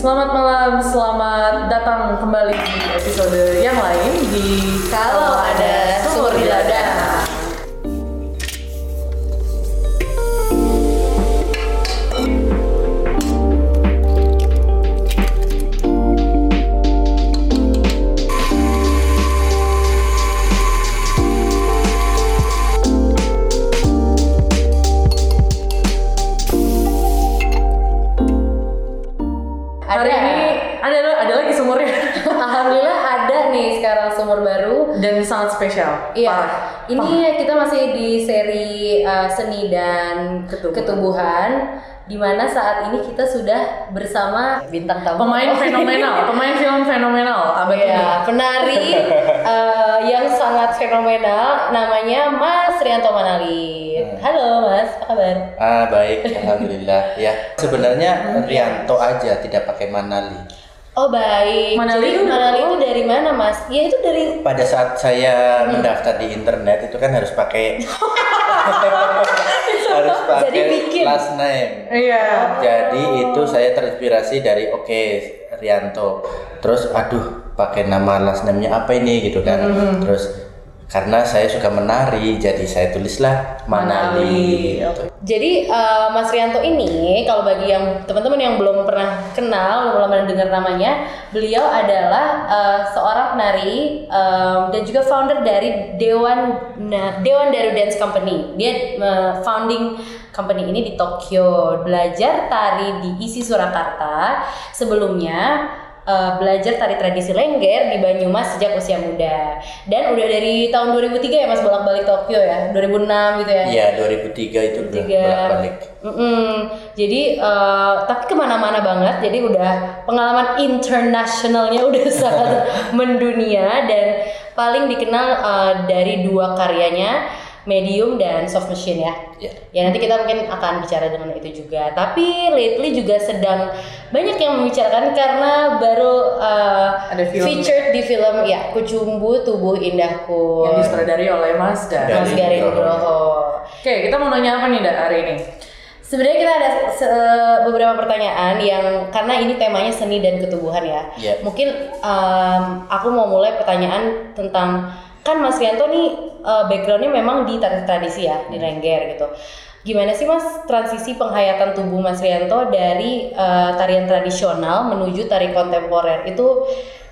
Selamat malam, selamat datang kembali di episode yang lain di Kalau ada sumur di dada. Spesial. Iya, Parah. ini kita masih di seri uh, seni dan Ketubuhan. ketubuhan. di mana saat ini kita sudah bersama bintang tamu Pemain fenomenal, pemain film fenomenal abad Iya, ini. penari uh, yang sangat fenomenal namanya Mas Rianto Manali. Halo Mas, apa kabar? Ah baik, alhamdulillah. Ya sebenarnya Rianto aja tidak pakai Manali. Oh baik. Manali Jadi itu- Manali itu dari mana Mas? Ya itu dari Pada saat saya mendaftar di internet itu kan harus pakai harus pakai Jadi bikin. last name. Iya. Jadi itu saya terinspirasi dari oke Rianto. Terus aduh pakai nama last name-nya apa ini gitu kan. Terus karena saya suka menari jadi saya tulislah Manali. Manali, gitu. Jadi uh, Mas Rianto ini kalau bagi yang teman-teman yang belum pernah kenal, belum pernah dengar namanya, beliau adalah uh, seorang penari um, dan juga founder dari Dewan Na- Dewan Daru Dance Company. Dia uh, founding company ini di Tokyo, belajar tari di ISI Surakarta. Sebelumnya uh, belajar tari tradisi Lengger di Banyumas sejak usia muda. Dan udah dari tahun 2003 ya Mas bolak-balik Tokyo ya, 2006 gitu ya. Iya 2003 itu Tiga. bolak-balik. Mm-mm. Jadi eh, tapi ke mana-mana banget. Jadi udah pengalaman internasionalnya udah sangat mendunia dan paling dikenal eh, dari dua karyanya medium dan soft machine ya. Ya. Ya nanti kita mungkin akan bicara dengan itu juga. Tapi lately juga sedang banyak yang membicarakan karena baru eh, Ada film. featured di film ya Kucumbu Tubuh Indahku. Yang disutradari oleh Mas Dan. Dan- Mas Garin Nugroho. Oke, kita mau nanya apa nih hari ini? Sebenarnya kita ada se- beberapa pertanyaan yang karena ini temanya seni dan ketubuhan ya. Iya. Mungkin em, aku mau mulai pertanyaan tentang kan Mas Rianto nih eh, backgroundnya memang di tari tradisi ya di Lengger gitu. Gimana sih Mas transisi penghayatan tubuh Mas Rianto dari eh, tarian tradisional menuju tari kontemporer itu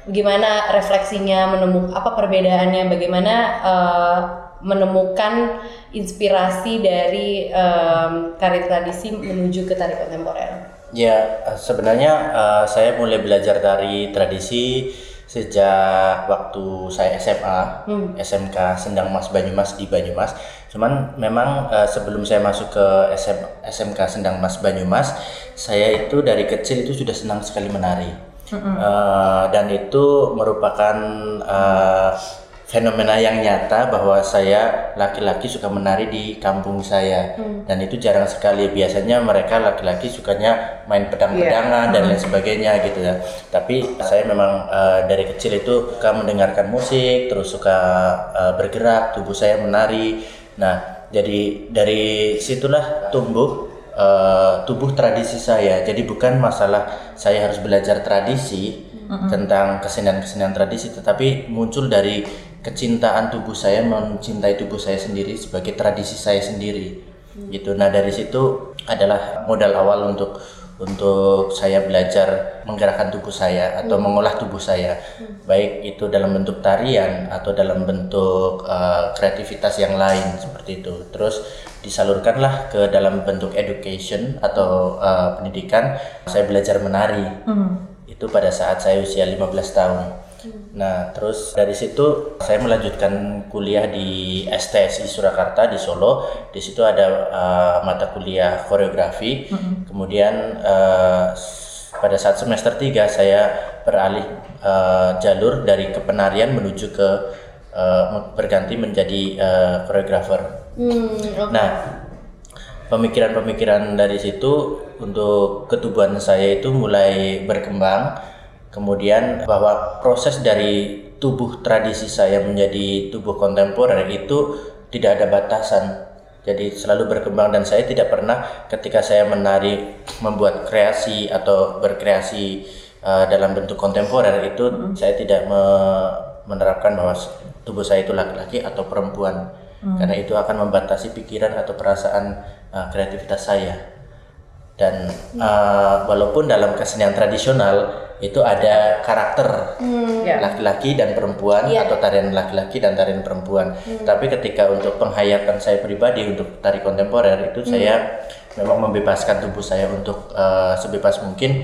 gimana refleksinya menemukan apa perbedaannya bagaimana eh, menemukan inspirasi dari em, tari tradisi menuju ke tari kontemporer. Ya, sebenarnya eh, saya mulai belajar tari tradisi sejak waktu saya SMA, SMK Sendang Mas Banyumas di Banyumas. Cuman memang eh, sebelum saya masuk ke SM, SMK Sendang Mas Banyumas, saya itu dari kecil itu sudah senang sekali menari. Eh, dan itu merupakan eh, fenomena yang nyata bahwa saya laki-laki suka menari di kampung saya. Dan itu jarang sekali. Biasanya mereka laki-laki sukanya main pedang-pedangan dan lain sebagainya gitu ya. Tapi saya memang eh, dari kecil itu suka mendengarkan musik terus suka eh, bergerak tubuh saya menari. Nah jadi dari situlah tumbuh eh, tubuh tradisi saya. Jadi bukan masalah saya harus belajar tradisi tentang kesenian-kesenian tradisi, tetapi muncul dari kecintaan tubuh saya mencintai tubuh saya sendiri sebagai tradisi saya sendiri. Gitu. Nah dari situ adalah modal awal untuk untuk saya belajar menggerakkan tubuh saya atau mengolah tubuh saya, baik itu dalam bentuk tarian atau dalam bentuk eh, kreativitas yang lain seperti itu. Terus disalurkanlah ke dalam bentuk education atau eh, pendidikan. Saya belajar menari. Itu pada saat saya usia 15 tahun. Nah, terus dari situ saya melanjutkan kuliah di STSI Surakarta di Solo. Di situ ada eh, mata kuliah koreografi. Kemudian eh, s- pada saat semester 3 saya beralih eh, jalur dari kepenarian menuju ke eh, berganti menjadi eh, koreografer. Hmm, oke. Nah, pemikiran-pemikiran dari situ untuk ketubuhan saya itu mulai berkembang. Kemudian bahwa proses dari tubuh tradisi saya menjadi tubuh kontemporer itu tidak ada batasan. jadi selalu berkembang dan saya tidak pernah ketika saya menari membuat kreasi atau berkreasi uh, dalam bentuk kontemporer itu hmm. saya tidak me menerapkan bahwa tubuh saya itu laki-laki atau perempuan hmm. karena itu akan membatasi pikiran atau perasaan uh, kreativitas saya dan uh, walaupun dalam kesenian tradisional itu ada karakter hmm. Ya. laki-laki dan perempuan yeah. atau tarian laki-laki dan tarian perempuan. Hmm. Tapi ketika untuk penghayatan saya pribadi untuk tari kontemporer itu hmm. saya memang membebaskan tubuh saya untuk uh, sebebas mungkin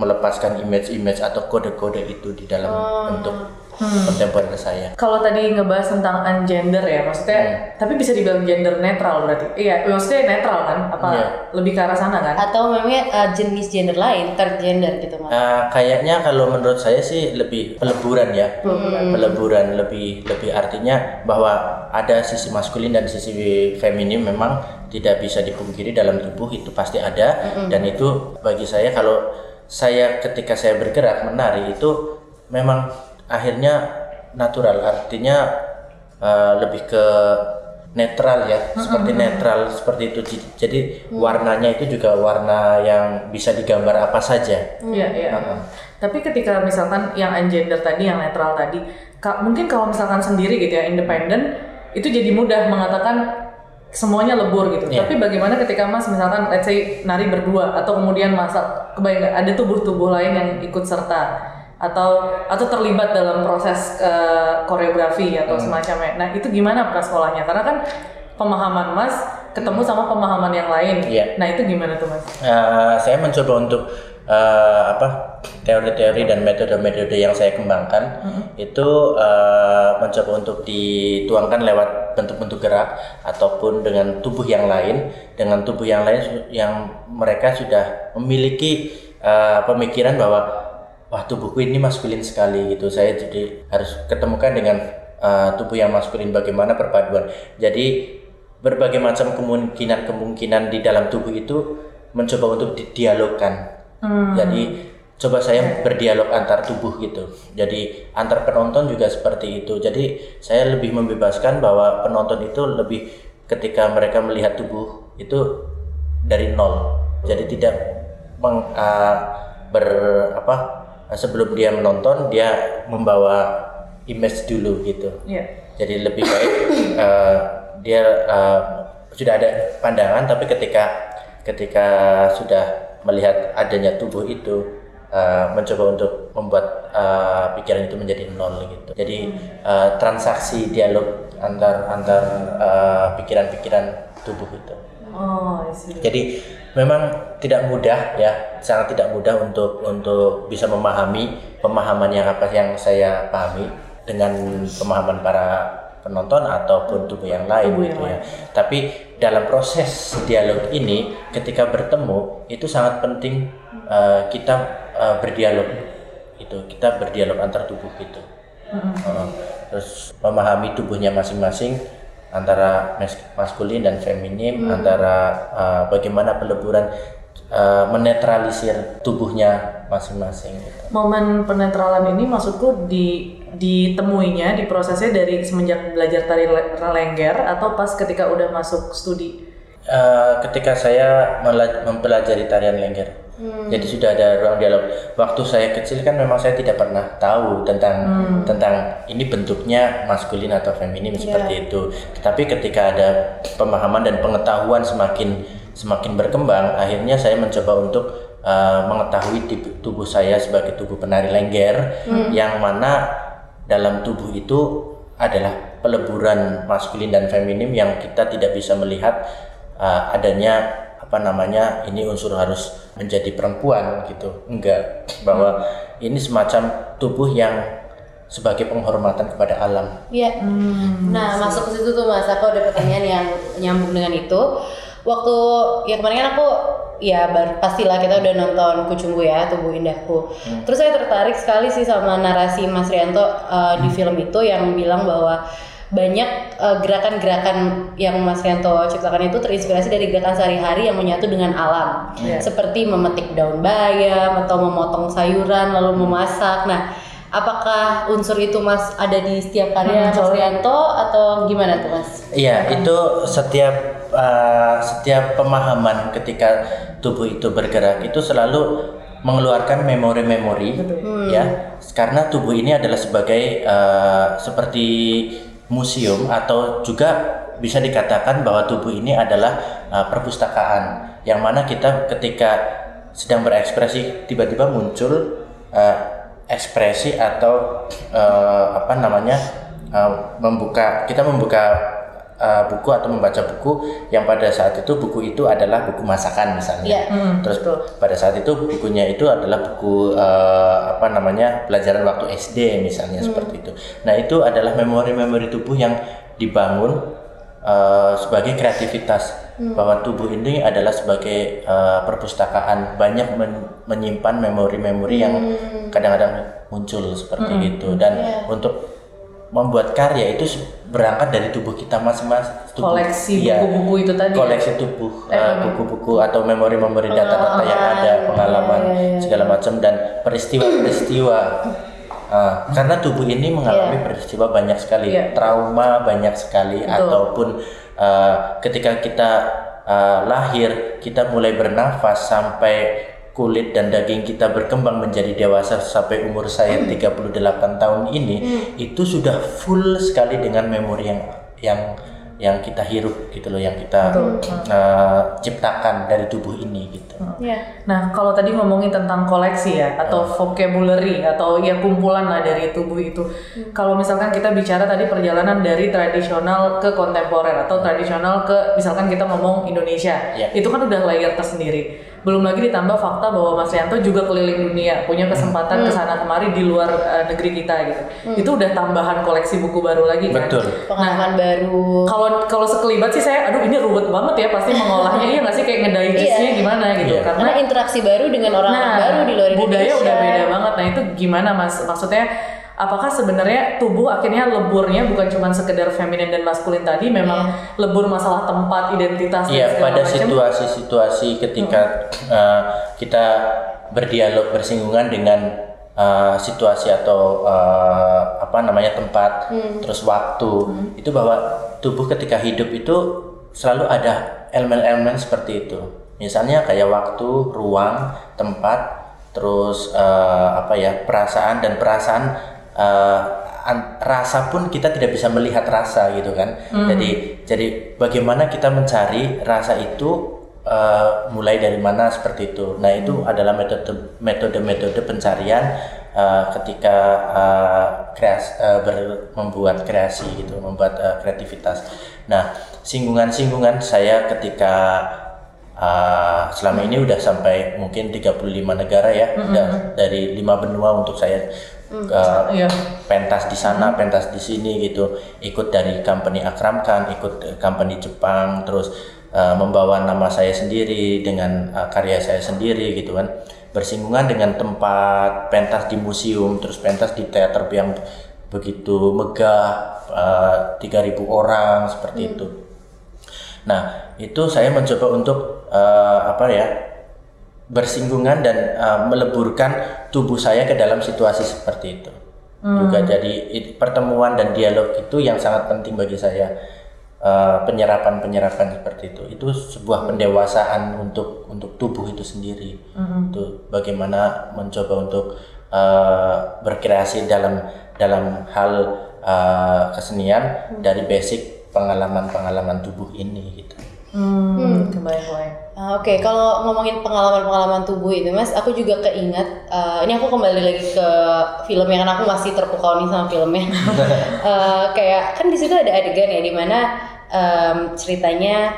melepaskan image-image atau kode-kode itu di dalam oh. bentuk hmm. kontemporer saya. Kalau tadi ngebahas tentang ungender ya, maksudnya hmm. tapi bisa dibilang gender netral berarti. Iya, maksudnya netral kan? Apa yeah. lebih ke arah sana kan? Atau memangnya uh, jenis gender lain, third gender gitu mas? Uh, kayaknya kalau menurut saya sih lebih peleburan ya, hmm. peleburan lebih lebih artinya bahwa ada sisi maskulin dan sisi feminim memang tidak bisa dipungkiri dalam tubuh itu pasti ada hmm. dan itu bagi saya kalau saya ketika saya bergerak menari itu memang akhirnya natural artinya uh, lebih ke netral ya seperti netral seperti itu jadi mm. warnanya itu juga warna yang bisa digambar apa saja iya iya uh-huh. tapi ketika misalkan yang ungender tadi yang netral tadi mungkin kalau misalkan sendiri gitu ya independen itu jadi mudah mengatakan semuanya lebur gitu. Yeah. Tapi bagaimana ketika Mas misalkan let's say nari berdua atau kemudian masak kebayang ada tubuh-tubuh lain yang ikut serta atau atau terlibat dalam proses uh, koreografi atau hmm. semacamnya. Nah itu gimana prasekolahnya? Karena kan pemahaman Mas ketemu sama pemahaman yang lain. Yeah. Nah itu gimana tuh Mas? Uh, saya mencoba untuk uh, apa teori-teori dan metode-metode yang saya kembangkan mm-hmm. itu uh, mencoba untuk dituangkan lewat bentuk-bentuk gerak ataupun dengan tubuh yang lain dengan tubuh yang lain yang mereka sudah memiliki uh, pemikiran bahwa wah tubuhku ini maskulin sekali gitu. Saya jadi harus ketemukan dengan uh, tubuh yang maskulin bagaimana perpaduan. Jadi berbagai macam kemungkinan-kemungkinan di dalam tubuh itu mencoba untuk didialogkan hmm. jadi coba saya berdialog antar tubuh gitu. Jadi antar penonton juga seperti itu. Jadi saya lebih membebaskan bahwa penonton itu lebih ketika mereka melihat tubuh itu dari nol. Jadi tidak meng, uh, ber apa sebelum dia menonton dia membawa image dulu gitu. Yeah. Jadi lebih baik uh, dia uh, sudah ada pandangan tapi ketika ketika sudah melihat adanya tubuh itu uh, mencoba untuk membuat uh, pikiran itu menjadi nol gitu. Jadi uh, transaksi dialog antar antar pikiran-pikiran uh, tubuh itu. Oh, Jadi memang tidak mudah ya, sangat tidak mudah untuk untuk bisa memahami pemahaman yang apa yang saya pahami dengan pemahaman para penonton ataupun tubuh yang lain tubuh gitu ya. Tapi dalam proses dialog ini ketika bertemu itu sangat penting uh, kita uh, berdialog itu kita berdialog antar tubuh gitu. Uh, terus memahami tubuhnya masing-masing antara maskulin dan feminim, hmm. antara uh, bagaimana peleburan uh, menetralisir tubuhnya masing-masing. Gitu. Momen penetralan ini maksudku di ditemuinya, diprosesnya dari semenjak belajar tari lengger atau pas ketika udah masuk studi? Uh, ketika saya mempelajari tarian lengger. Hmm. Jadi sudah ada ruang dialog. Waktu saya kecil kan memang saya tidak pernah tahu tentang hmm. tentang ini bentuknya maskulin atau feminim yeah. seperti itu. Tetapi ketika ada pemahaman dan pengetahuan semakin semakin berkembang, akhirnya saya mencoba untuk uh, mengetahui tubuh saya sebagai tubuh penari lengger hmm. yang mana dalam tubuh itu adalah peleburan maskulin dan feminim yang kita tidak bisa melihat uh, adanya apa namanya ini unsur harus menjadi perempuan gitu enggak bahwa hmm. ini semacam tubuh yang sebagai penghormatan kepada alam. Iya. Hmm, nah masuk ke situ tuh mas, aku ada pertanyaan yang nyambung dengan itu. Waktu ya kemarin kan aku ya pastilah kita udah nonton Kucunggu ya tubuh indahku. Hmm. Terus saya tertarik sekali sih sama narasi Mas Rianto uh, di film itu yang bilang bahwa banyak eh, gerakan-gerakan yang Mas Rianto ciptakan itu terinspirasi dari gerakan sehari-hari yang menyatu dengan alam, yeah. seperti memetik daun bayam atau memotong sayuran lalu memasak. Nah, apakah unsur itu Mas ada di setiap karya Mas Rianto atau gimana tuh Mas? Iya, itu setiap uh, setiap pemahaman ketika tubuh itu bergerak itu selalu mengeluarkan memori-memori ya karena tubuh ini adalah sebagai uh, seperti museum atau juga bisa dikatakan bahwa tubuh ini adalah uh, perpustakaan yang mana kita ketika sedang berekspresi tiba-tiba muncul uh, ekspresi atau uh, apa namanya uh, membuka kita membuka uh, buku atau membaca buku yang pada saat itu buku itu adalah buku masakan misalnya. Iya. Hmm, Terus betul. pada saat itu bukunya itu adalah buku uh, apa namanya pelajaran waktu SD misalnya seperti itu. Nah itu adalah memori-memori tubuh yang dibangun uh, sebagai kreativitas bahwa tubuh ini adalah sebagai uh, perpustakaan banyak men- menyimpan memori-memori yang kadang-kadang muncul seperti itu dan untuk membuat karya itu berangkat dari tubuh kita masing-masing Koleksi iya, buku-buku itu tadi. ya? koleksi tubuh uh, buku-buku atau memori-memori data-data yang ada pengalaman segala macam dan peristiwa-peristiwa Uh, karena tubuh ini mengalami peristiwa banyak sekali Iya. trauma banyak sekali ataupun uh, ketika kita uh, lahir kita mulai bernafas sampai kulit dan daging kita berkembang menjadi dewasa sampai umur saya 38 tahun ini itu sudah full sekali dengan memori yang yang yang kita hirup gitu loh yang kita uh, ciptakan dari tubuh ini gitu. Iya. Nah, kalau tadi ngomongin tentang koleksi ya, atau vocabulary, atau ya kumpulan lah dari tubuh itu. Kalau misalkan kita bicara tadi perjalanan dari tradisional ke kontemporer, atau tradisional ke misalkan kita ngomong Indonesia, Ya. itu kan udah layer tersendiri. Belum lagi ditambah fakta bahwa Mas Rianto juga keliling dunia, punya kesempatan ke sana kemari di luar eh, negeri kita gitu. Itu udah tambahan koleksi buku baru lagi kan. Betul. Pengalaman baru. Kalau kalau sekelibat sih saya, aduh ini ruwet banget ya pasti mengolahnya, iya nggak sih kayak ngedigestnya gimana gitu, Iya. karena Karena interaksi baru dengan orang-orang Nah, baru di luar Indonesia. budaya udah beda banget. Nah, itu gimana Mas? Maksudnya apakah sebenarnya tubuh akhirnya leburnya bukan cuma sekedar feminin dan maskulin tadi memang lebur masalah tempat, identitas dan Iya, pada situasi-situasi ketika uh, kita berdialog bersinggungan dengan uh, situasi atau uh, apa namanya tempat, terus waktu, itu bahwa tubuh ketika hidup itu selalu ada elemen-elemen seperti itu. Misalnya kayak waktu, ruang, tempat, terus uh, apa ya perasaan dan perasaan uh, an- rasa pun kita tidak bisa melihat rasa gitu kan. Jadi jadi bagaimana kita mencari rasa itu uh, mulai dari mana seperti itu. Nah itu adalah metode metode metode pencarian uh, ketika uh, kreas uh, ber- membuat kreasi gitu, membuat uh, kreativitas. Nah singgungan-singgungan saya ketika uh, selama ini udah sampai mungkin 35 negara ya, udah dari lima benua untuk saya uh, Iya. pentas di sana, pentas di sini gitu. Ikut dari company Akram Khan, ikut eh, company Jepang, terus uh, membawa nama saya sendiri dengan uh, karya saya sendiri gitu kan. Bersinggungan dengan tempat pentas di museum, terus pentas di teater yang begitu megah, uh, 3000 orang seperti itu. Nah, itu saya mencoba untuk eh, apa ya? Bersinggungan dan eh, meleburkan tubuh saya ke dalam situasi seperti itu. Juga jadi it- pertemuan dan dialog itu yang sangat penting bagi saya. Eh, penyerapan-penyerapan seperti itu. Itu sebuah pendewasaan untuk untuk tubuh itu sendiri. Itu bagaimana mencoba untuk eh, berkreasi dalam dalam hal eh, kesenian dari basic pengalaman-pengalaman tubuh ini gitu. Hmm, kebayang-kebayang. Ah, Oke, kalau ngomongin pengalaman-pengalaman tubuh itu, Mas, aku juga keinget. eh, ini aku kembali lagi ke film yang aku masih terpukau nih sama filmnya. Eh, kayak kan di situ ada adegan ya, di mana em, ceritanya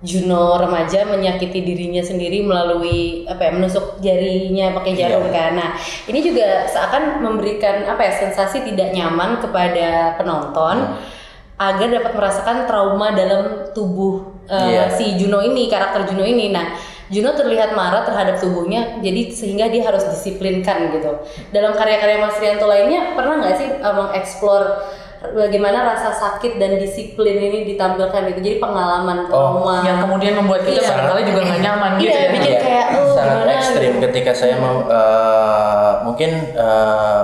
Juno remaja menyakiti dirinya sendiri melalui apa ya menusuk jarinya pakai jarum kan. Nah ini juga seakan memberikan apa ya sensasi tidak nyaman kepada penonton agar dapat merasakan trauma dalam tubuh eh, Iya. si Juno ini karakter Juno ini. Nah Juno terlihat marah terhadap tubuhnya, jadi sehingga dia harus disiplinkan gitu. Dalam karya-karya Mas Rianto lainnya pernah nggak sih eh, mengeksplor bagaimana rasa sakit dan disiplin ini ditampilkan gitu? Jadi pengalaman trauma. Yang kemudian membuat kita Iya. barangkali juga nggak nyaman gitu Iya, ya. bikin Iya, kayak, oh, sangat gimana ekstrim gitu. ketika saya mau eh, mungkin eh,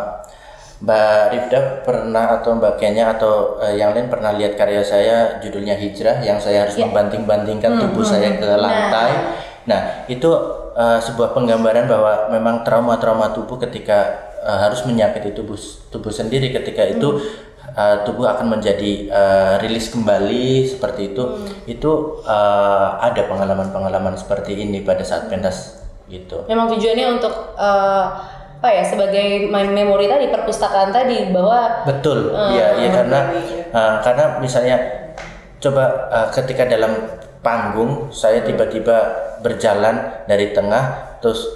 Mbak Rifda pernah atau Mbak Kenya atau eh, yang lain pernah lihat karya saya judulnya Hijrah yang saya harus membanting-bantingkan tubuh saya ke lantai. Nah, itu eh, sebuah penggambaran bahwa memang trauma-trauma tubuh ketika eh, harus menyakiti tubuh tubuh sendiri ketika itu eh, tubuh akan menjadi eh, rilis kembali seperti itu. Itu eh, ada pengalaman-pengalaman seperti ini pada saat pentas gitu. Memang tujuannya untuk eh, apa ya sebagai mem- memori tadi perpustakaan tadi bahwa Betul, Eh, iya, iya karena eh, karena misalnya coba eh, ketika dalam panggung saya tiba-tiba berjalan dari tengah terus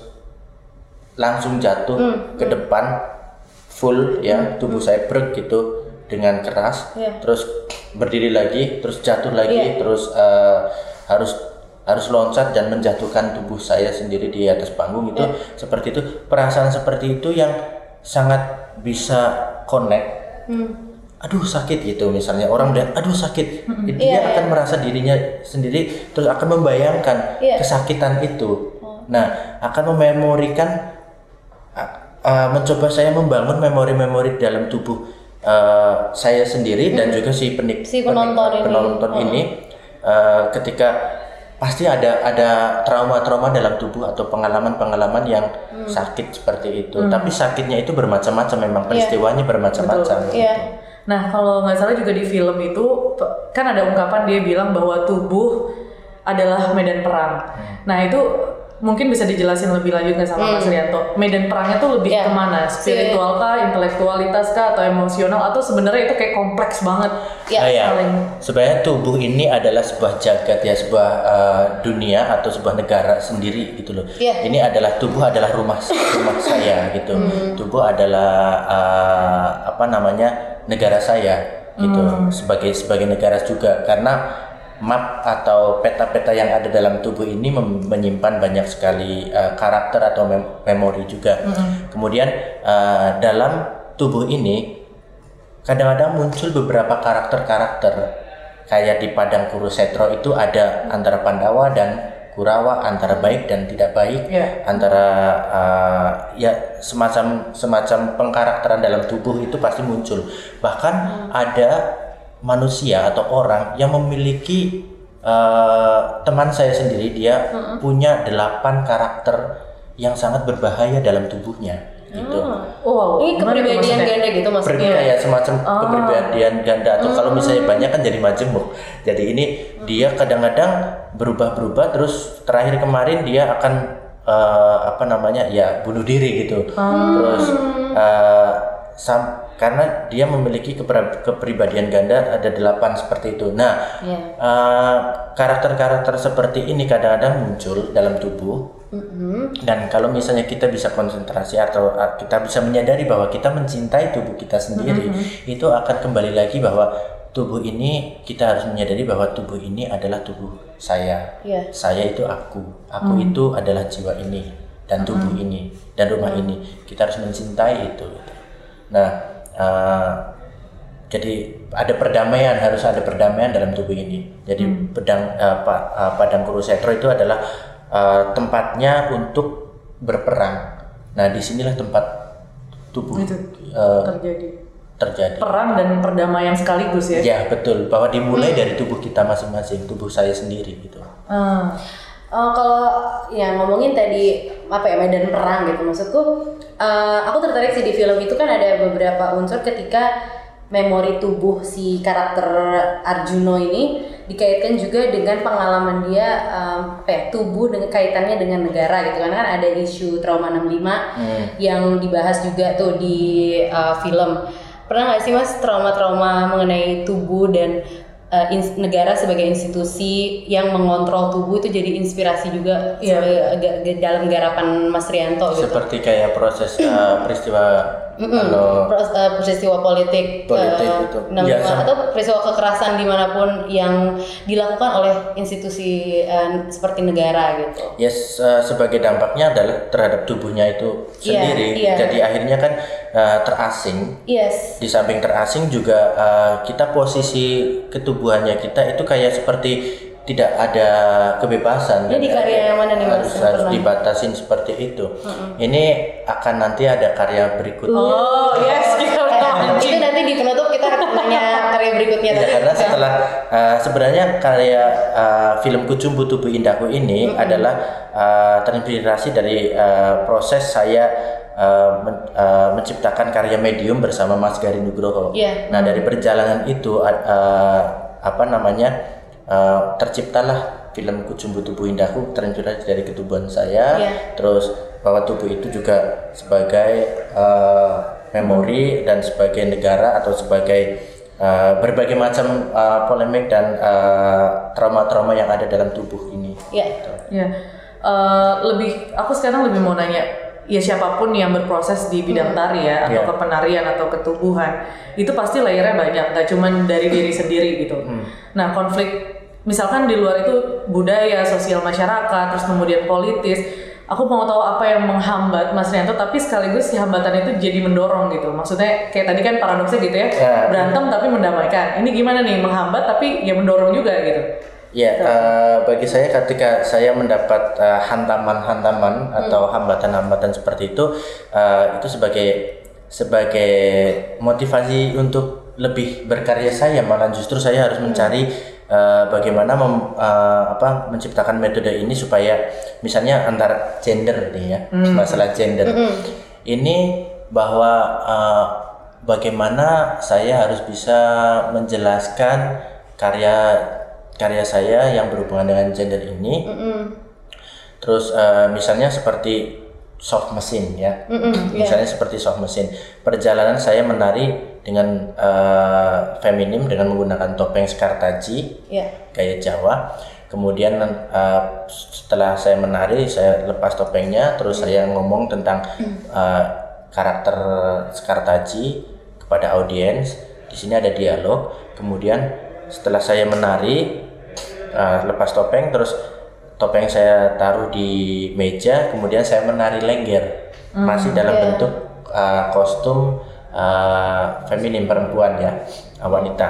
langsung jatuh Hmm, ke depan full ya tubuh saya brek gitu dengan keras Iya. terus berdiri lagi terus jatuh lagi Iya. terus eh, harus harus loncat dan menjatuhkan tubuh saya sendiri di atas panggung itu Iya. seperti itu. Perasaan seperti itu yang sangat bisa connect. Hmm, aduh sakit gitu misalnya. Orang udah aduh sakit. Dia Iya, akan merasa dirinya sendiri terus akan membayangkan Iya. kesakitan itu. Nah akan mememorikan a- a- mencoba saya membangun memori-memori dalam tubuh uh, saya sendiri dan juga si penik Si penonton ini. penonton ini uh, ketika pasti ada ada trauma-trauma dalam tubuh atau pengalaman-pengalaman yang sakit seperti itu tapi sakitnya itu bermacam-macam memang peristiwanya bermacam-macam Iya. gitu. Nah, kalau nggak salah juga di film itu kan ada ungkapan dia bilang bahwa tubuh adalah medan perang. Nah, itu mungkin bisa dijelasin lebih lanjut nggak sama Mas Rianto? Medan perangnya tuh lebih Iya. ke mana? Spiritual kah, intelektualitas kah, atau emosional? Atau sebenarnya itu kayak kompleks banget? Iya, Ah, ya. saling- Sebenarnya tubuh ini adalah sebuah jagat ya, sebuah uh, dunia atau sebuah negara sendiri gitu loh. Iya. Ini adalah tubuh adalah rumah rumah saya gitu. Tubuh adalah uh, apa namanya negara saya gitu. Sebagai sebagai negara juga karena map atau peta-peta yang ada dalam tubuh ini mem- menyimpan banyak sekali uh, karakter atau mem- memori juga. Kemudian uh, dalam tubuh ini kadang-kadang muncul beberapa karakter-karakter. Kayak di Padang Kurusetro itu ada antara Pandawa dan Kurawa antara baik dan tidak baik. Iya. antara uh, ya semacam semacam pengkarakteran dalam tubuh itu pasti muncul. Bahkan ada manusia atau orang yang memiliki uh, teman saya sendiri dia punya delapan karakter yang sangat berbahaya dalam tubuhnya gitu Wow, Ini gimana tuh kepribadian ganda gitu maksudnya. kayak semacam Oh. kepribadian ganda atau kalau misalnya banyak kan jadi majemuk. Jadi ini dia kadang-kadang berubah-berubah terus terakhir kemarin dia akan eh, apa namanya ya bunuh diri gitu. Terus eh, sam- karena dia memiliki kepribadian ganda ada delapan seperti itu. Nah Iya. eh, karakter-karakter seperti ini kadang-kadang muncul dalam tubuh Mhm. dan kalau misalnya kita bisa konsentrasi atau uh, kita bisa menyadari bahwa kita mencintai tubuh kita sendiri, itu akan kembali lagi bahwa tubuh ini kita harus menyadari bahwa tubuh ini adalah tubuh saya. Iya. Saya itu aku. Aku itu adalah jiwa ini dan tubuh ini dan rumah ini. Kita harus mencintai itu. gitu. Nah, uh, jadi ada perdamaian harus ada perdamaian dalam tubuh ini. Jadi pedang uh, pa- uh, padang kurusetro itu adalah uh, tempatnya untuk berperang. Nah di sinilah tempat tubuh Itu uh, terjadi terjadi. perang dan perdamaian sekaligus ya. Ya betul bahwa dimulai dari tubuh kita masing-masing, tubuh saya sendiri gitu. Ah. Eh, kalau yang ngomongin tadi apa ya medan perang gitu maksudku eh, aku tertarik sih di film itu kan ada beberapa unsur ketika memori tubuh si karakter Arjuno ini dikaitkan juga dengan pengalaman dia em, apa ya tubuh dengan kaitannya dengan negara gitu. Kan kan ada isu trauma 65 yang dibahas juga tuh di eh, film. Pernah nggak sih mas trauma-trauma mengenai tubuh dan eh, ins- negara sebagai institusi yang mengontrol tubuh itu jadi inspirasi juga Iya. sebagai- ga- ga- dalam garapan Mas Rianto gitu. Seperti kayak proses uh, peristiwa kalau Pros- eh, peristiwa politik, Politik eh, itu. 65 Ya, sama. atau peristiwa kekerasan di mana pun yang dilakukan oleh institusi eh, seperti negara gitu. Yes, uh, sebagai dampaknya adalah terhadap tubuhnya itu Iya, sendiri. iya. Jadi akhirnya kan uh, terasing. Yes. Di samping terasing juga uh, kita posisi ketubuhannya kita itu kayak seperti tidak ada kebebasan Ini di Dan karya yang mana nih, harus, harus dibatasin seperti itu. Ini akan nanti ada karya berikutnya Oh yes, kita Eh, itu nanti di penutup kita nanya karya berikutnya Ya, karena setelah uh, sebenarnya karya uh, film Kucumbu Tubuh Indahku ini adalah uh, terinspirasi dari uh, proses saya uh, men- uh, menciptakan karya medium bersama Mas Gari Nugroho. Iya. Nah dari perjalanan itu uh, uh, apa namanya uh, terciptalah film Kucumbu Tubuh Indahku terinspirasi dari ketubuhan saya. Iya. Terus bahwa tubuh itu juga sebagai uh, memori dan sebagai negara atau sebagai uh, berbagai macam uh, polemik dan uh, trauma-trauma yang ada dalam tubuh ini. ya Ya, Eh, lebih aku sekarang lebih mau nanya, ya siapa pun yang berproses di bidang tari ya, atau Iya. kepenarian atau ketubuhan, itu pasti layernya banyak, gak cuman dari diri sendiri gitu. Nah, konflik misalkan di luar itu budaya, sosial masyarakat, terus kemudian politis. Aku mau tahu apa yang menghambat Mas Rianto, tapi sekaligus si hambatan itu jadi mendorong gitu. Maksudnya kayak tadi kan paradoksnya gitu ya, Ya. berantem tapi mendamaikan. Ini gimana nih menghambat tapi ya mendorong juga gitu. Ya, eh, bagi saya ketika saya mendapat eh, hantaman-hantaman atau hambatan-hambatan seperti itu, eh, itu sebagai sebagai motivasi untuk lebih berkarya saya, malah justru saya harus mencari eh, bagaimana mem- eh, apa menciptakan metode ini supaya misalnya antar gender nih ya, masalah gender. Ini bahwa eh, bagaimana saya harus bisa menjelaskan karya karya saya yang berhubungan dengan gender ini. Terus eh, misalnya seperti soft mesin ya. misalnya seperti soft mesin. Perjalanan saya menari dengan eh, feminim dengan menggunakan topeng skartaji ya gaya Jawa. Kemudian eh, setelah saya menari, saya lepas topengnya, terus saya ngomong tentang eh, karakter Skartaji kepada audiens. Di sini ada dialog. Kemudian setelah saya menari, eh, lepas topeng, terus topeng saya taruh di meja, kemudian saya menari lengger, masih dalam bentuk eh, kostum eh, feminim perempuan ya, eh, wanita.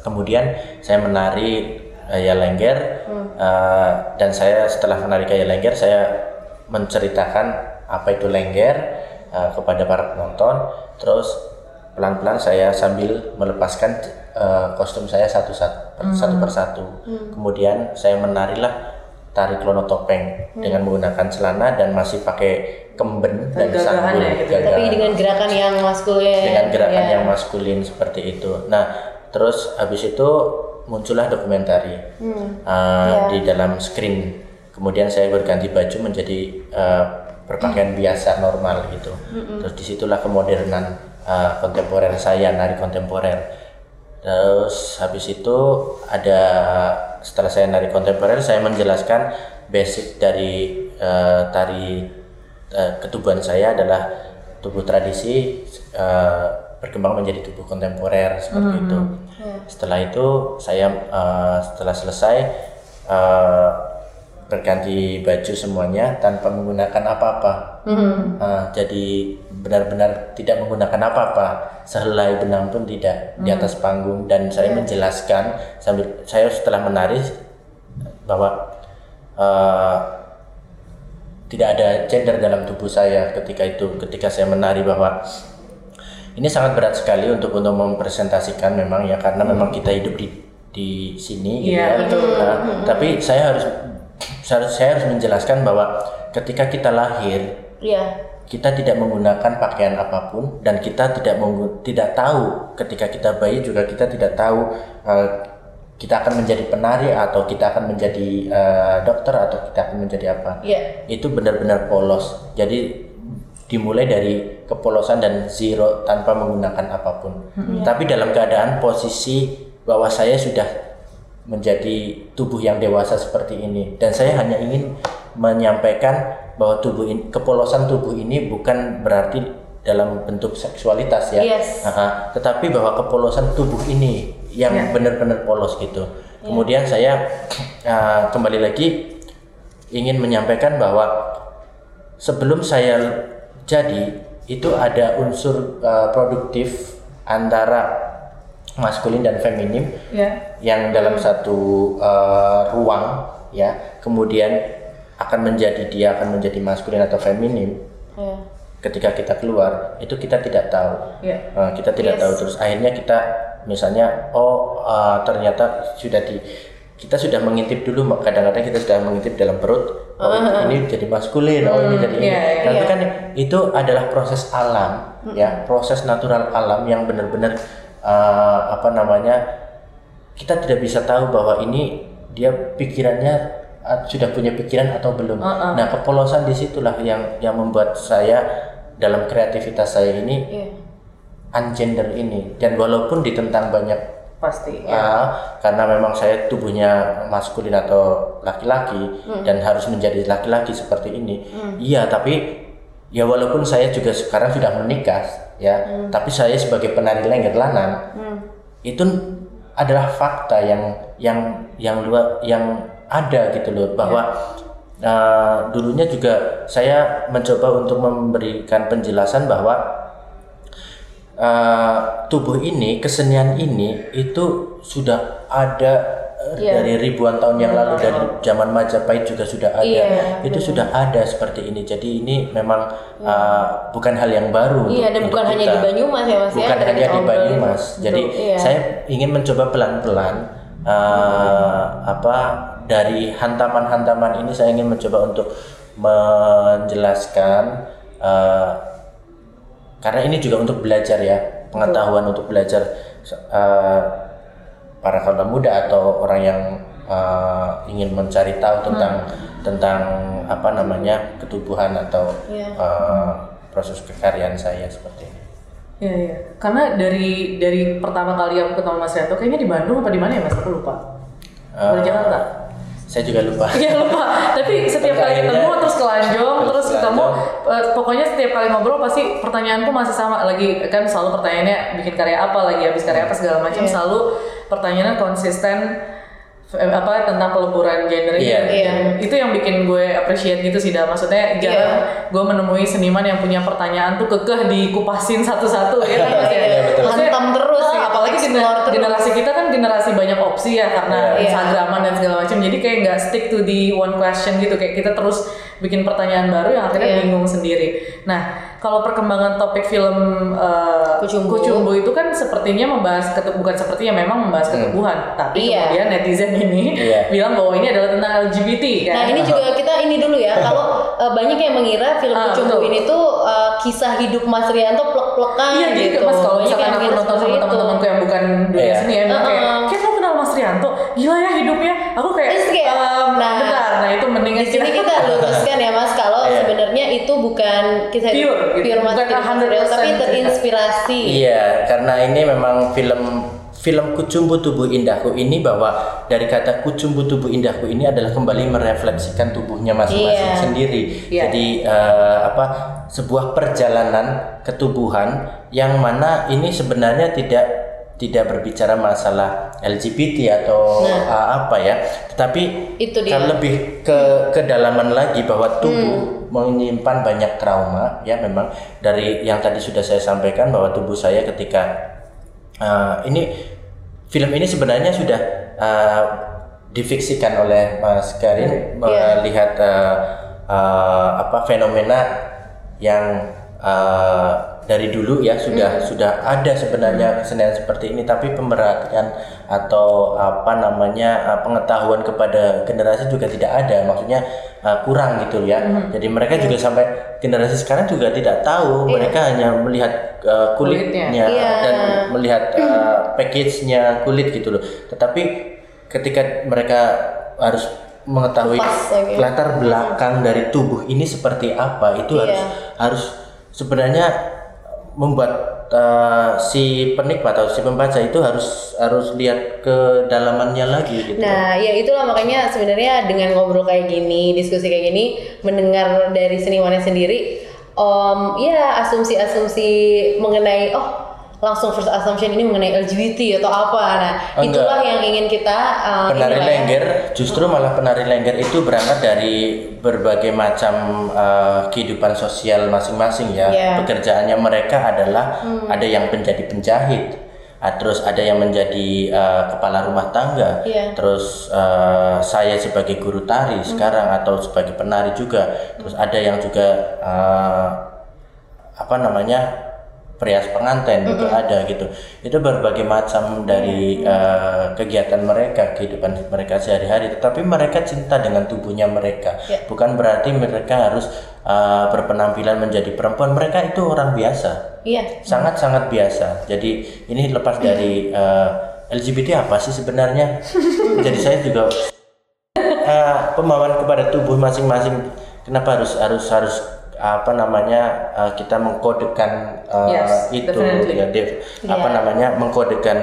Kemudian saya menari gaya lengger eh, dan saya setelah menari gaya lengger saya menceritakan apa itu lengger eh, kepada para penonton. Terus pelan-pelan saya sambil melepaskan eh, kostum saya satu satu, satu persatu. Kemudian saya menarilah tari klono topeng dengan menggunakan celana dan masih pakai kemben dan sanggul ya gitu. tapi gagahan dengan gerakan yang maskulin dengan gerakan ya. yang maskulin seperti itu. Nah, terus habis itu muncullah dokumentari uh, di dalam screen. Kemudian saya berganti baju menjadi uh, berpakaian biasa normal gitu. Terus di situlah kemodernan uh, kontemporer saya nari kontemporer. Terus habis itu ada setelah saya nari kontemporer saya menjelaskan basic dari uh, tari uh, ketubuhan saya adalah tubuh tradisi uh, berkembang menjadi tubuh kontemporer seperti itu. Setelah itu saya uh, setelah selesai uh, berganti baju semuanya tanpa menggunakan apa-apa. Uh, jadi benar-benar tidak menggunakan apa-apa, sehelai benang pun tidak di atas panggung. Dan saya menjelaskan sambil saya setelah menari bahwa uh, tidak ada gender dalam tubuh saya ketika itu ketika saya menari bahwa ini sangat berat sekali untuk untuk mempresentasikan memang ya karena memang kita hidup di di sini gitu Iya, ya. betul. Nah, tapi saya harus saya harus- menjelaskan bahwa ketika kita lahir Iya. kita tidak menggunakan pakaian apa pun dan kita tidak tidak tahu ketika kita bayi juga kita tidak tahu eh, kita akan menjadi penari atau kita akan menjadi eh, dokter atau kita akan menjadi apa Iya. itu benar-benar polos jadi dimulai dari kepolosan dan zero tanpa menggunakan apa pun tapi dalam keadaan posisi bahwa saya sudah menjadi tubuh yang dewasa seperti ini dan saya hanya ingin menyampaikan bahwa tubuh ini, kepolosan tubuh ini bukan berarti dalam bentuk seksualitas ya Yes. Aha, tetapi bahwa kepolosan tubuh ini yang Ya. benar-benar polos gitu kemudian saya uh, kembali lagi ingin menyampaikan bahwa sebelum saya jadi itu ada unsur uh, produktif antara maskulin dan feminim Ya. yang dalam satu uh, ruang ya kemudian akan menjadi dia akan menjadi maskulin atau feminim Iya. ketika kita keluar itu kita tidak tahu Ya. Uh, kita tidak Yes. tahu terus akhirnya kita misalnya oh uh, ternyata sudah di kita sudah mengintip dulu kadang-kadang kita sudah mengintip dalam perut oh ini jadi maskulin oh ini jadi ini iya, iya. tapi kan itu adalah proses alam ya proses natural alam yang benar-benar uh, apa namanya kita tidak bisa tahu bahwa ini dia pikirannya uh, sudah punya pikiran atau belum. Uh-uh. Nah, kepolosan di situlah yang yang membuat saya dalam kreativitas saya ini Iya. ungender ini dan walaupun ditentang banyak Pasti. uh, karena memang saya tubuhnya maskulin atau laki-laki dan harus menjadi laki-laki seperti ini. Iya, tapi ya walaupun saya juga sekarang sudah menikah ya, tapi saya sebagai penari lengger lanang itu adalah fakta yang yang yang luar yang ada gitu loh bahwa uh, dulunya juga saya mencoba untuk memberikan penjelasan bahwa uh, tubuh ini kesenian ini itu sudah ada uh, Iya. dari ribuan tahun yang lalu dari zaman Majapahit juga sudah ada Iya, itu sudah ada seperti ini jadi ini memang uh, bukan hal yang baru Iya, untuk- dan untuk bukan hanya kita. di Banyumas ya, Mas, ya, bukan tadi hanya di. Banyumas jadi Iya. saya ingin mencoba pelan-pelan uh, apa dari hantaman-hantaman ini saya ingin mencoba untuk menjelaskan uh, karena ini juga untuk belajar ya pengetahuan untuk belajar uh, para kaula muda atau orang yang uh, ingin mencari tahu tentang tentang apa namanya ketubuhan atau Iya. uh, proses kekaryaan saya seperti ini. Iya, iya. Karena dari dari pertama kali aku ketemu Mas Rianto kayaknya di Bandung apa di mana ya Mas? Aku lupa. Uh, Jakarta. Saya juga lupa. Iya lupa. Tapi setiap kali Akhirnya- ketemu terus kelanjong, Terus terus ketemu, eh, pokoknya setiap kali ngobrol pasti pertanyaanku masih sama. Lagi kan selalu pertanyaannya bikin karya apa, lagi habis karya apa segala macam. Iya. Selalu pertanyaannya konsisten apa tentang peleburan gender. Iya. Iya. Itu yang bikin gue appreciate gitu sih. Dal. Maksudnya jarang gue menemui seniman yang punya pertanyaan tuh kekeh dikupasin satu-satu ya kan Mas ya. Iya, betul. Maksudnya, Hantam terus nah, ya, apalagi gener- terus. generasi kita kan generasi banyak opsi ya karena Iya. Instagraman dan segala macam. Jadi kayak nggak stick to the one question gitu. Kayak kita terus bikin pertanyaan baru yang akhirnya Iya. bingung sendiri. Nah, kalau perkembangan topik film uh, Kucumbu. itu kan sepertinya membahas ketu- bukan sepertinya memang membahas ketubuhan, tapi Iya. kemudian netizen ini Iya. bilang bahwa ini adalah tentang LGBT kan. Nah ini juga kita ini dulu ya. Kalau uh, banyak yang mengira film Ah, Kucumbu betul. ini tuh uh, kisah hidup Mas Rianto plek-plekan Iya jadi gitu. mas kalau Banyak misalkan aku nonton sama itu. teman-temanku yang bukan dunia Iya. seni ya, bilang kayak, Heeh. kayak kamu kenal Mas Rianto, gila ya hidupnya. Aku kayak, kayak, "Ehm, nah, bentar, nah itu mendingan Di sini kita luruskan ya Mas kalau Iya. sebenarnya itu bukan hidup Pure, gitu. pure Mas Bukan 100% tapi terinspirasi. Iya, karena ini memang film film Kucumbu Tubuh Indahku ini bahwa dari kata Kucumbu Tubuh Indahku ini adalah kembali merefleksikan tubuhnya masing-masing Iya. sendiri. Iya. Jadi eh, apa sebuah perjalanan ketubuhan yang mana ini sebenarnya tidak tidak berbicara masalah LGBT atau Nah. eh, apa ya, tetapi Itu dia. lebih ke kedalaman lagi bahwa tubuh menyimpan banyak trauma ya memang dari yang tadi sudah saya sampaikan bahwa tubuh saya ketika uh, ini film ini sebenarnya sudah uh, difiksikan oleh Mas Karin Iya. melihat uh, uh, apa fenomena yang uh, dari dulu ya sudah sudah ada sebenarnya kesenian seperti ini tapi pemberhatian atau apa namanya uh, pengetahuan kepada generasi juga tidak ada maksudnya uh, kurang gitu ya jadi mereka juga sampai generasi sekarang juga tidak tahu mereka hanya melihat uh, kulitnya, Kulitnya. Iya. dan melihat uh, package-nya kulit gitu loh tetapi ketika mereka harus mengetahui Kupas lagi. latar belakang dari tubuh ini seperti apa itu Iya. harus harus sebenarnya membuat uh, si penikmat atau si pembaca itu harus harus lihat ke dalamannya lagi gitu. Nah, ya itulah makanya sebenarnya dengan ngobrol kayak gini, diskusi kayak gini, mendengar dari senimannya sendiri, om, ya asumsi-asumsi mengenai oh langsung first assumption ini mengenai LGBT atau apa. Nah, Enggak. itulah yang ingin kita uh, penari inilah ya. lengger justru malah penari lengger itu berangkat dari berbagai macam uh, kehidupan sosial masing-masing ya Iya. pekerjaannya mereka adalah ada yang menjadi penjahit Ah, terus ada yang menjadi uh, kepala rumah tangga, Iya. terus uh, saya sebagai guru tari sekarang atau sebagai penari juga, terus ada yang juga uh, apa namanya perias pengantin juga ada gitu. Itu berbagai macam dari uh, kegiatan mereka, kehidupan mereka sehari-hari. Tetapi mereka cinta dengan tubuhnya mereka. Iya. Bukan berarti mereka harus uh, berpenampilan menjadi perempuan. Mereka itu orang biasa Iya. sangat-sangat biasa. Jadi ini lepas dari eh, LGBT apa sih sebenarnya? Jadi saya juga eh, pemahaman kepada tubuh masing-masing. Kenapa harus harus harus apa namanya eh, kita mengkodekan eh, Yes, itu definitely. ya Dev. Apa Iya. namanya mengkodekan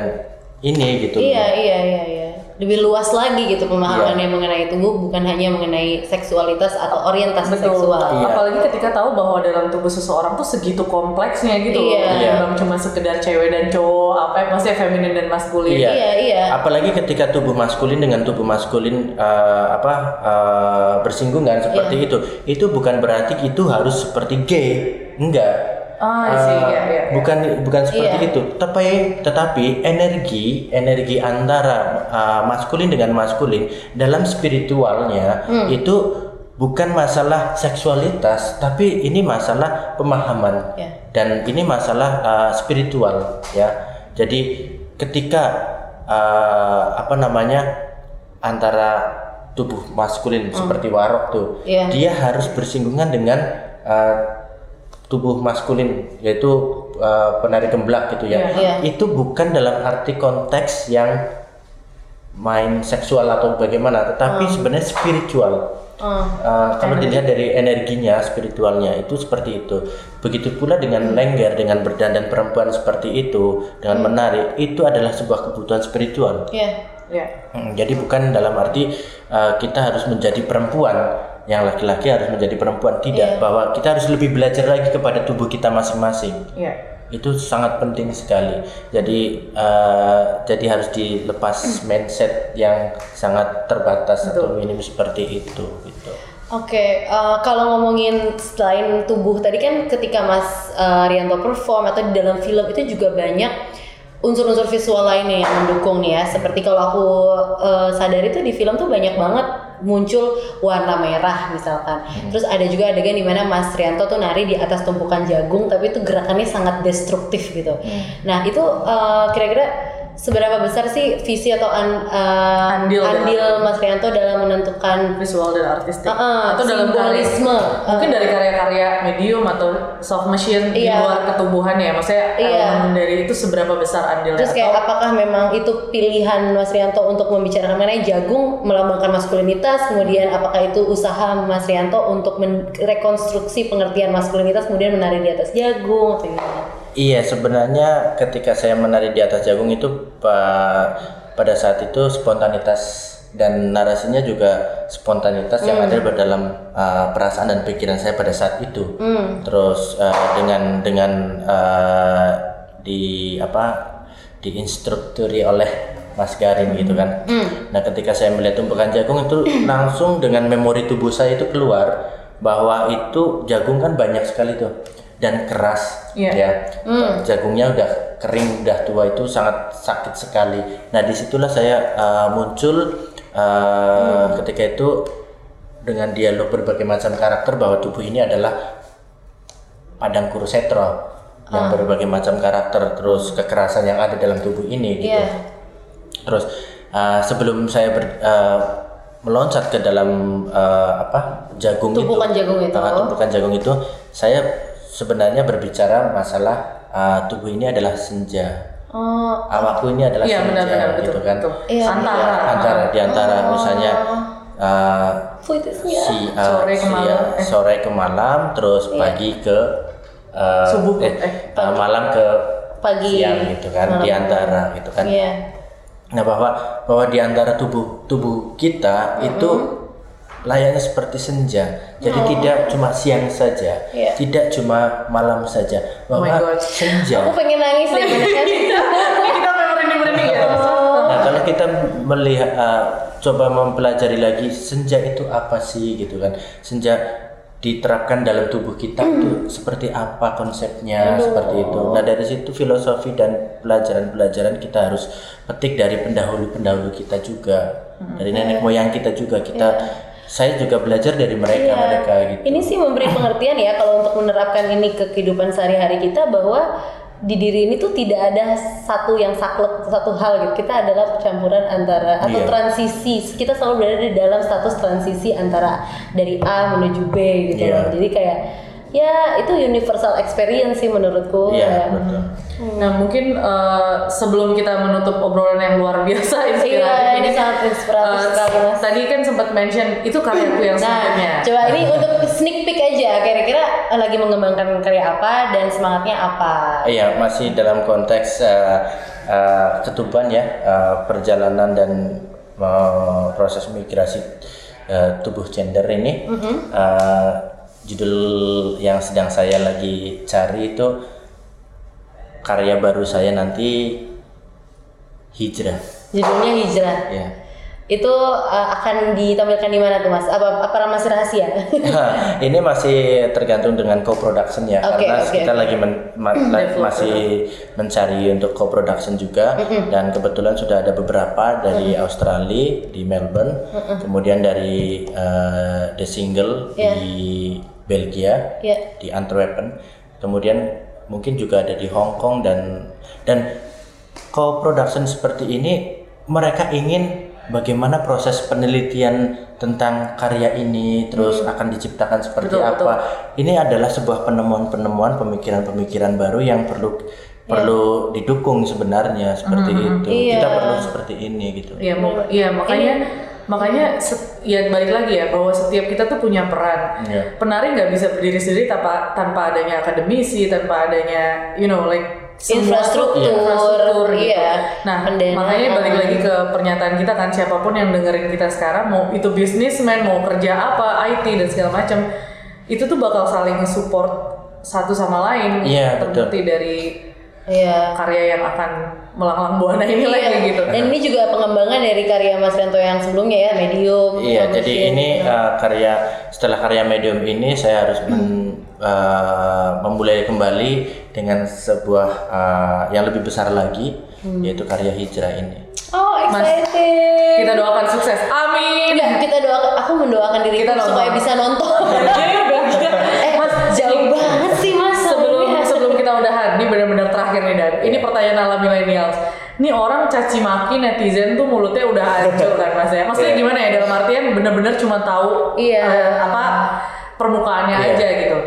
ini gitu. Iya, iya, iya, iya. Lebih luas lagi gitu pemahamannya Iya. mengenai tubuh bukan hanya mengenai seksualitas atau orientasi Betul. seksual. Iya. Apalagi ketika tahu bahwa dalam tubuh seseorang tuh segitu kompleksnya gitu. Iya. Iya. Bukan cuma sekedar cewek dan cowok, apa ya, maksudnya feminin dan maskulin. Iya. Iya, iya. Apalagi ketika tubuh maskulin dengan tubuh maskulin eh, apa eh, bersinggungan seperti Iya. itu, itu bukan berarti itu harus seperti gay, enggak. Ah, Eh, sih, iya, iya, bukan bukan seperti Iya. itu. Tetapi tetapi energi energi antara eh, maskulin dengan maskulin dalam spiritualnya Hmm. itu bukan masalah seksualitas, tapi ini masalah pemahaman Ya. dan ini masalah uh, spiritual ya jadi ketika uh, apa namanya antara tubuh maskulin seperti warok tuh Iya. dia harus bersinggungan dengan uh, tubuh maskulin yaitu uh, penari gemblak gitu ya Iya. itu bukan dalam arti konteks yang main seksual atau bagaimana tetapi sebenarnya spiritual Hmm. Uh, kalau dilihat dari energinya, spiritualnya itu seperti itu. Begitu pula dengan lengger, dengan berdandan perempuan seperti itu, dengan menari, itu adalah sebuah kebutuhan spiritual. Iya. Iya. Hmm, jadi bukan dalam arti uh, kita harus menjadi perempuan, yang laki-laki harus menjadi perempuan, tidak. Bahwa kita harus lebih belajar lagi kepada tubuh kita masing-masing. Iya. Itu sangat penting sekali. Jadi uh, jadi harus dilepas mindset yang sangat terbatas atau minim seperti itu. Gitu. Oke, eh, kalau ngomongin selain tubuh tadi kan ketika Mas eh, Rianto perform atau di dalam film itu juga banyak unsur-unsur visual lainnya yang mendukung nih ya. Seperti kalau aku eh, sadari tuh di film tuh banyak banget muncul warna merah misalkan. Terus ada juga adegan di mana Mas Rianto tuh nari di atas tumpukan jagung tapi itu gerakannya sangat destruktif gitu. Nah, itu eh, kira-kira seberapa besar sih visi atau an- eh, Andil andil Mas Rianto dalam menentukan Visual dan artistik. Uh-uh, atau dalam karya, simbolisme. mungkin dari karya-karya medium atau soft machine di Iya. luar ketubuhan ya. Maksudnya Iya. elemen dari itu seberapa besar andilnya? Terus kayak Atau- apakah memang itu pilihan Mas Rianto untuk membicarakan mengenai jagung melambangkan maskulinitas, kemudian apakah itu usaha Mas Rianto untuk merekonstruksi pengertian maskulinitas kemudian menari di atas jagung atau gimana? Iya, sebenarnya ketika saya menari di atas jagung itu pa- pada saat itu spontanitas dan narasinya juga spontanitas yang ada dalam uh, perasaan dan pikiran saya pada saat itu. Terus uh, dengan dengan uh, di apa diinstrukturi oleh Mas Garin gitu kan. Nah, ketika saya melihat tumpukan jagung itu langsung dengan memori tubuh saya itu keluar bahwa itu jagung kan banyak sekali tuh dan keras Iya. ya. Jagungnya udah kering, udah tua itu sangat sakit sekali. Nah, di situlah saya uh, muncul uh, ketika itu dengan dialog berbagai macam karakter bahwa tubuh ini adalah padang kurusetro yang berbagai macam karakter terus kekerasan yang ada dalam tubuh ini gitu. Iya. Terus uh, sebelum saya ber- uh, meloncat ke dalam uh, apa jagung Tumpukan itu, jagung itu. uh, tumpukan jagung itu, saya sebenarnya berbicara masalah uh, tubuh ini adalah senja, Oh, awakku ini adalah Iya senja, benar-benar gitu betul. kan. betul. Iya, Antara. Antara di antara misalnya uh, si uh, Sore ke si, malam, uh, eh. sore ke malam, terus pagi ke uh, Subuh, eh, eh, uh, malam ke Pagi. siang gitu kan, di antara gitu kan. Iya. Nah bahwa bahwa di antara tubuh tubuh kita itu layaknya seperti senja. Jadi tidak cuma siang saja, Iya. tidak cuma malam saja. Oh my Bahwa God. senja. Aku pengen nangis deh kita merinding merinding ya. Nah kalau kita melihat uh, coba mempelajari lagi senja itu apa sih gitu kan? Senja diterapkan dalam tubuh kita itu seperti apa konsepnya seperti itu. Nah dari situ filosofi dan pelajaran-pelajaran kita harus petik dari pendahulu-pendahulu kita juga, dari nenek moyang kita juga kita. Saya juga belajar dari mereka Iya. mereka gitu. Ini sih memberi pengertian ya kalau untuk menerapkan ini ke kehidupan sehari-hari kita bahwa di diri ini tuh tidak ada satu yang saklek satu hal gitu. Kita adalah percampuran antara atau Iya. transisi. Kita selalu berada di dalam status transisi antara dari A menuju B gitu loh. Jadi kayak ya itu universal experience sih menurutku. Iya Ya. betul. Nah mungkin eh, sebelum kita menutup obrolan yang luar biasa inspiratif Iya, ini ini sangat inspiratif eh, sekali mas. Tadi kan sempat mention itu karyaku yang Nah, sebelumnya. coba ini untuk sneak peek aja, kira-kira lagi mengembangkan karya apa dan semangatnya apa? Iya masih dalam konteks eh, eh, ketuban ya eh, perjalanan dan eh, proses migrasi eh, tubuh gender ini. Eh, judul yang sedang saya lagi cari itu karya baru saya nanti hijrah. Judulnya Hijrah. Ya. Itu uh, akan ditampilkan di mana tuh mas? Apa apa masih rahasia? ini masih tergantung dengan co-production ya Oke, karena oke, kita oke. lagi men- ma- la- masih mencari untuk co-production juga dan kebetulan sudah ada beberapa dari Australia di Melbourne kemudian dari eh, The Single Iya. di Belgia ya. di Antwerpen kemudian mungkin juga ada di Hong Kong dan dan co-production seperti ini mereka ingin bagaimana proses penelitian tentang karya ini terus akan diciptakan seperti Betul, apa. ini adalah sebuah penemuan-penemuan pemikiran-pemikiran baru yang perlu perlu didukung sebenarnya seperti itu. Iya. kita perlu seperti ini gitu. Iya, mau- iya makanya makanya set- ya balik lagi ya bahwa setiap kita tuh punya peran. Iya. Penari nggak bisa berdiri sendiri tanpa tanpa adanya akademisi, tanpa adanya you know like Infrastruktur, infrastruktur gitu. iya. Nah, Pendanaan. makanya balik lagi ke pernyataan kita kan siapa pun yang dengerin kita sekarang mau itu bisnismen, mau kerja apa, IT dan segala macam, itu tuh bakal saling support satu sama lain. Iya, betul. Terbukti dari Iya. karya yang akan melanglang buana ini Iya. lagi gitu. Dan ini juga pengembangan dari karya Mas Rianto yang sebelumnya ya, Medium. Iya, Publishing. jadi ini uh, karya setelah karya medium ini saya harus men- uh, memulai kembali dengan sebuah uh, yang lebih besar lagi yaitu karya hijrah ini. Oh, excited. Kita doakan sukses. Amin. Enggak, kita doakan aku mendoakan diri Kita supaya bisa nonton. orang caci maki netizen tuh mulutnya udah hancur kan Mas ya. Maksudnya Iya. gimana ya dalam artian benar-benar cuma tahu Iya. eh, apa permukaannya Iya. aja gitu.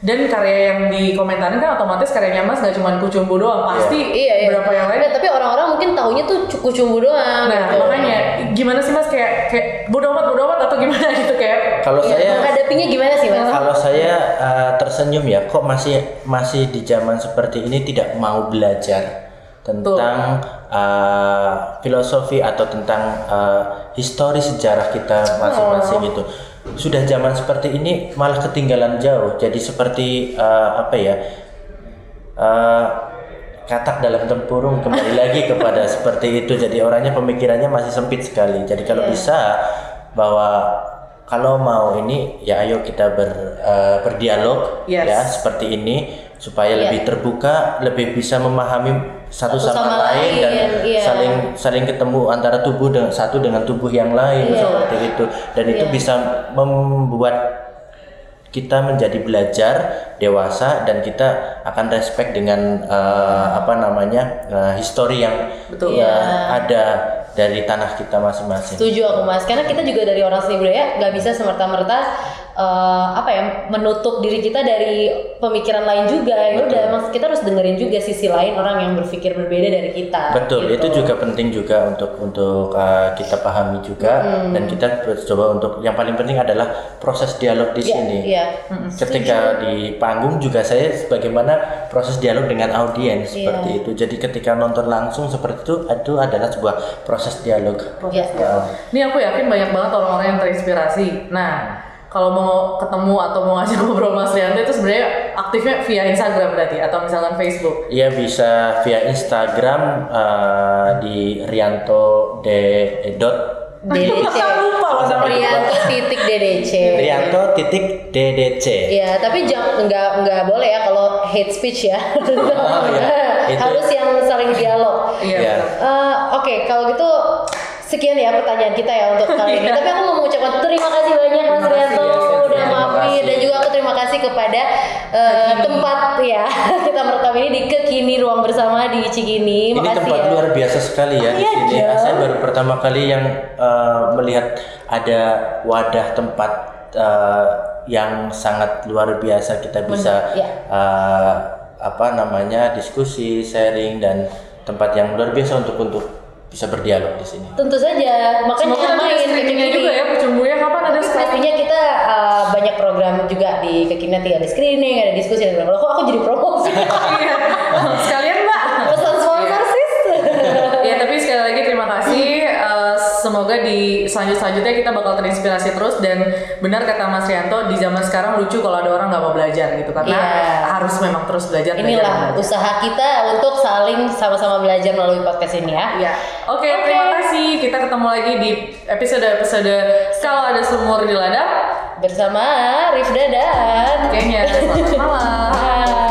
Dan karya yang dikomentarin kan otomatis karyanya Mas gak cuma kucumbu doang, pasti Iya, iya. berapa yang lain tapi orang-orang mungkin taunya tuh cukup cumbu doang. Nah, gitu. makanya gimana sih Mas kayak kayak bodo amat bodo amat atau gimana gitu kayak Kalau Iya, saya menghadapinya gimana sih Mas? kalau saya uh, tersenyum ya kok masih masih di zaman seperti ini tidak mau belajar tentang uh, filosofi atau tentang uh, histori sejarah kita masing-masing itu sudah zaman seperti ini malah ketinggalan jauh. Jadi seperti uh, apa ya uh, katak dalam tempurung kembali lagi kepada seperti itu. Jadi orangnya pemikirannya masih sempit sekali. Jadi kalau bisa bahwa kalau mau ini ya ayo kita ber, eh, berdialog Yes. ya seperti ini supaya Iya. lebih terbuka lebih bisa memahami satu, Satu sama, sama lain dan iya. saling saling ketemu antara tubuh dengan satu dengan tubuh yang lain Iya. seperti itu dan itu Iya. bisa membuat kita menjadi belajar dewasa dan kita akan respect dengan eh, apa namanya eh, histori yang Betul. ya, Iya. ada dari tanah kita masing-masing. Setuju aku mas, karena kita juga dari orang seni budaya nggak bisa semerta-merta eh, apa ya menutup diri kita dari pemikiran lain juga. Ya udah, mas kita harus dengerin juga sisi lain orang yang berpikir berbeda dari kita. Betul, gitu. itu juga penting juga untuk untuk uh, kita pahami juga Hmm. dan kita coba untuk yang paling penting adalah proses dialog di Iya, sini. iya. Ketika di panggung juga saya bagaimana proses dialog dengan audiens Iya. seperti itu. Jadi ketika nonton langsung seperti itu itu adalah sebuah proses dialog. Iya. Ya. Ini aku yakin banyak banget orang-orang yang terinspirasi. Nah, kalau mau ketemu atau mau ngajak ngobrol Mas Rianto itu sebenarnya aktifnya via Instagram berarti atau misalkan Facebook. Iya bisa via Instagram uh, di Rianto de dot DDC. lupa sama Rianto titik DDC. Rianto titik DDC. Iya, tapi jangan nggak nggak boleh ya kalau hate speech ya. Oh. Itu- Harus yang saling dialog. Iya. Iya. Eh, Oke, kalau gitu sekian ya pertanyaan kita ya untuk kali ini. Iya. Tapi aku mau mengucapkan terima kasih banyak Mas Rianto ya, Seth. udah mampir dan juga aku terima kasih kepada eh, tempat ya kita merekam ini di Kekini Ruang Bersama di Cikini. Ini Makasih tempat ya. luar biasa sekali ya di Iya, sini. dong. Saya baru pertama kali yang eh, melihat ada wadah tempat eh, yang sangat luar biasa kita bisa ya. eh, apa namanya diskusi, sharing dan tempat yang luar biasa untuk untuk bisa berdialog di sini. Tentu saja, makanya Semoga ada main Kekini. juga ya Pucumbuya kapan ada screening? Pastinya kita uh, banyak program juga di Kekini nanti ada screening, ada diskusi dan lain-lain. Kok aku jadi promosi? Iya. Semoga di selanjut selanjutnya kita bakal terinspirasi terus dan benar kata Mas Rianto di zaman sekarang lucu kalau ada orang nggak mau belajar gitu karena Iya. harus memang terus belajar. belajar, Inilah belajar. usaha kita untuk saling sama-sama belajar melalui podcast ini ya. Ya, oke Oke. terima kasih. Kita ketemu lagi di episode-episode kalau ada sumur di ladang. Bersama Rifda dan Kayaknya selamat malam. Bye.